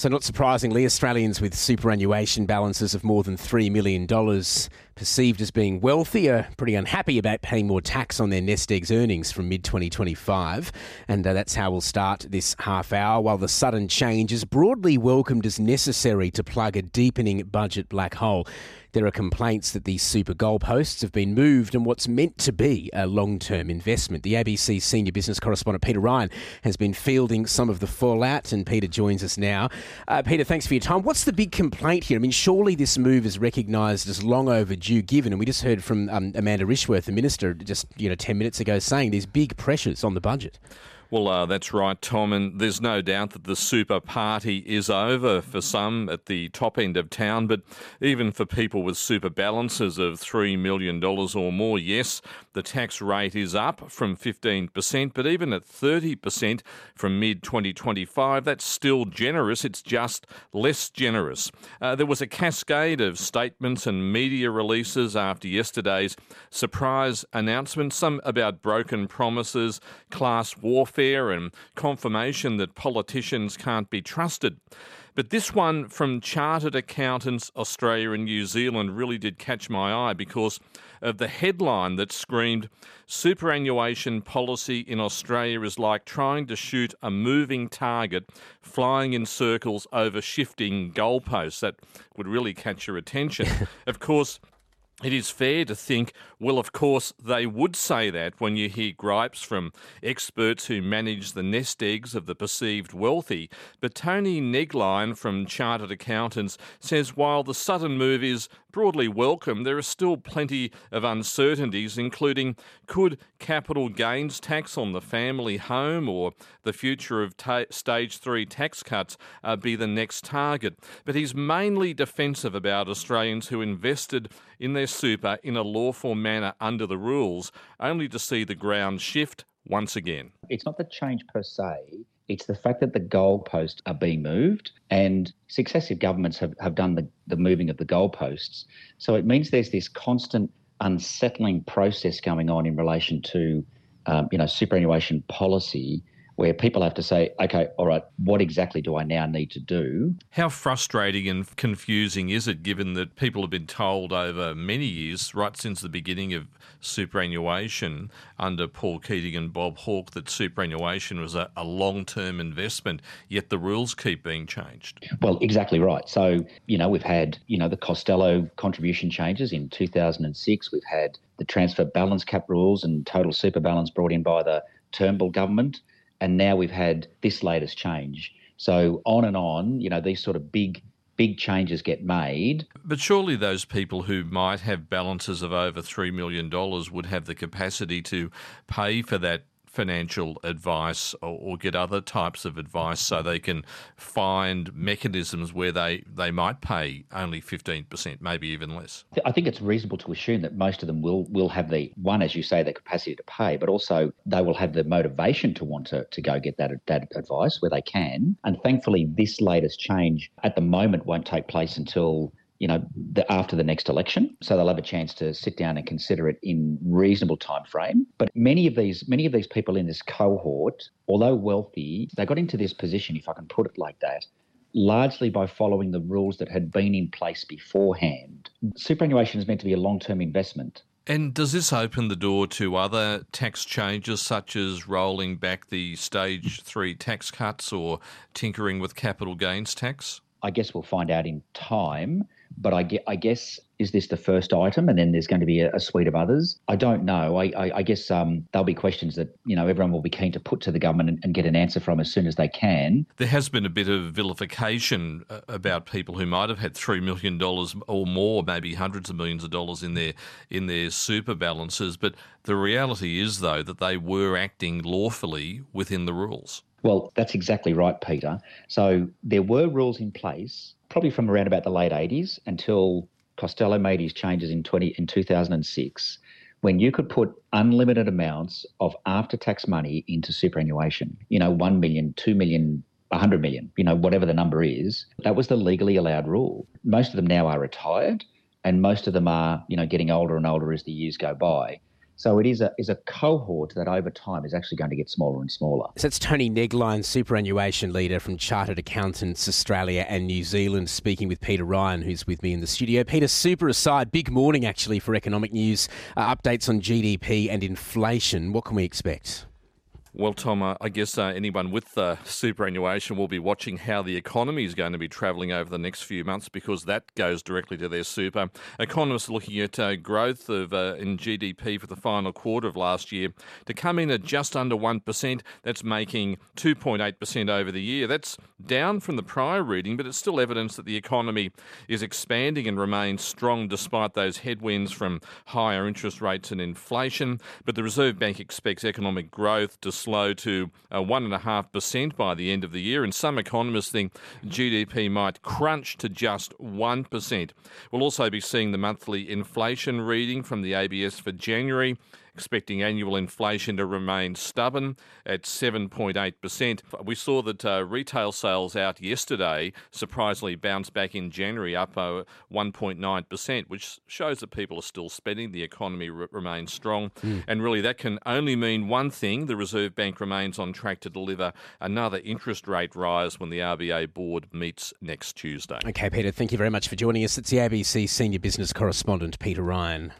So, not surprisingly, Australians with superannuation balances of more than $3 million perceived as being wealthy are pretty unhappy about paying more tax on their nest eggs earnings from mid 2025. And uh, that's how we'll start this half hour. While the sudden change is broadly welcomed as necessary to plug a deepening budget black hole, there are complaints that these super goalposts have been moved and what's meant to be a long term investment. The ABC senior business correspondent Peter Ryan has been fielding some of the fallout, and Peter joins us now. Uh, Peter, thanks for your time. What's the big complaint here? I mean, surely this move is recognised as long overdue, given, and we just heard from um, Amanda Rishworth, the minister, just you know ten minutes ago, saying there's big pressures on the budget. Well, uh, that's right, Tom, and there's no doubt that the super party is over for some at the top end of town, but even for people with super balances of $3 million or more, yes, the tax rate is up from 15%, but even at 30% from mid 2025, that's still generous. It's just less generous. Uh, there was a cascade of statements and media releases after yesterday's surprise announcement, some about broken promises, class warfare and confirmation that politicians can't be trusted. But this one from Chartered Accountants Australia and New Zealand really did catch my eye because of the headline that screamed Superannuation policy in Australia is like trying to shoot a moving target flying in circles over shifting goalposts. That would really catch your attention. of course, it is fair to think, well, of course, they would say that when you hear gripes from experts who manage the nest eggs of the perceived wealthy. But Tony Negline from Chartered Accountants says while the sudden move is broadly welcome, there are still plenty of uncertainties, including could capital gains tax on the family home or the future of ta- stage three tax cuts uh, be the next target. But he's mainly defensive about Australians who invested in their super in a lawful manner under the rules, only to see the ground shift once again. It's not the change per se, it's the fact that the goalposts are being moved, and successive governments have, have done the, the moving of the goalposts. So it means there's this constant unsettling process going on in relation to, um, you know, superannuation policy where people have to say, okay, all right, what exactly do I now need to do? How frustrating and confusing is it given that people have been told over many years, right since the beginning of superannuation under Paul Keating and Bob Hawke, that superannuation was a, a long term investment, yet the rules keep being changed? Well, exactly right. So, you know, we've had, you know, the Costello contribution changes in 2006, we've had the transfer balance cap rules and total super balance brought in by the Turnbull government and now we've had this latest change. So on and on, you know, these sort of big big changes get made. But surely those people who might have balances of over $3 million would have the capacity to pay for that financial advice or, or, get other types of advice so they can find mechanisms where they, they might pay only 15%, maybe even less? I think it's reasonable to assume that most of them will, will have the, one, as you say, the capacity to pay, but also they will have the motivation to want to, to go get that, that advice where they can. And thankfully, this latest change at the moment won't take place until you know, the, after the next election. So they'll have a chance to sit down and consider it in reasonable time frame. But many of these many of these people in this cohort, although wealthy, they got into this position, if I can put it like that, largely by following the rules that had been in place beforehand. Superannuation is meant to be a long-term investment. And does this open the door to other tax changes, such as rolling back the stage three tax cuts or tinkering with capital gains tax? I guess we'll find out in time. But I, I guess is this the first item, and then there's going to be a, a suite of others? I don't know. I, I, I guess um, there'll be questions that you know everyone will be keen to put to the government and, and, get an answer from as soon as they can. There has been a bit of vilification uh, about people who might have had three million dollars or more, maybe hundreds of millions of dollars in their in their super balances. But the reality is, though, that they were acting lawfully within the rules. Well, that's exactly right, Peter. So there were rules in place probably from around about the late 80s until Costello made his changes in 20 in 2006 when you could put unlimited amounts of after-tax money into superannuation, you know, 1 million, 2 million, 100 million, you know, whatever the number is, that was the legally allowed rule. Most of them now are retired and most of them are, you know, getting older and older as the years go by. So it is a is a cohort that over time is actually going to get smaller and smaller. So that's Tony Negline, superannuation leader from Chartered Accountants Australia and New Zealand, speaking with Peter Ryan, who's with me in the studio. Peter, super aside, big morning actually for economic news. Uh, updates on GDP and inflation. What can we expect? Well, Tom, uh, I guess uh, anyone with uh, superannuation will be watching how the economy is going to be travelling over the next few months because that goes directly to their super. Economists are looking at uh, growth of uh, in GDP for the final quarter of last year to come in at just under 1%. That's making 2.8% over the year. That's down from the prior reading, but it's still evidence that the economy is expanding and remains strong despite those headwinds from higher interest rates and inflation. But the Reserve Bank expects economic growth to slow to uh, 1.5% by the end of the year, and some economists think GDP might crunch to just 1%. We'll also be seeing the monthly inflation reading from the ABS for January expecting annual inflation to remain stubborn at 7.8%. We saw that uh, retail sales out yesterday surprisingly bounced back in January up uh, 1.9%, which shows that people are still spending. The economy re- remains strong. Mm. And really, that can only mean one thing the Reserve Bank remains on track to deliver another interest rate rise when the RBA board meets next Tuesday. Okay, Peter, thank you very much for joining us. It's the ABC senior business correspondent, Peter Ryan.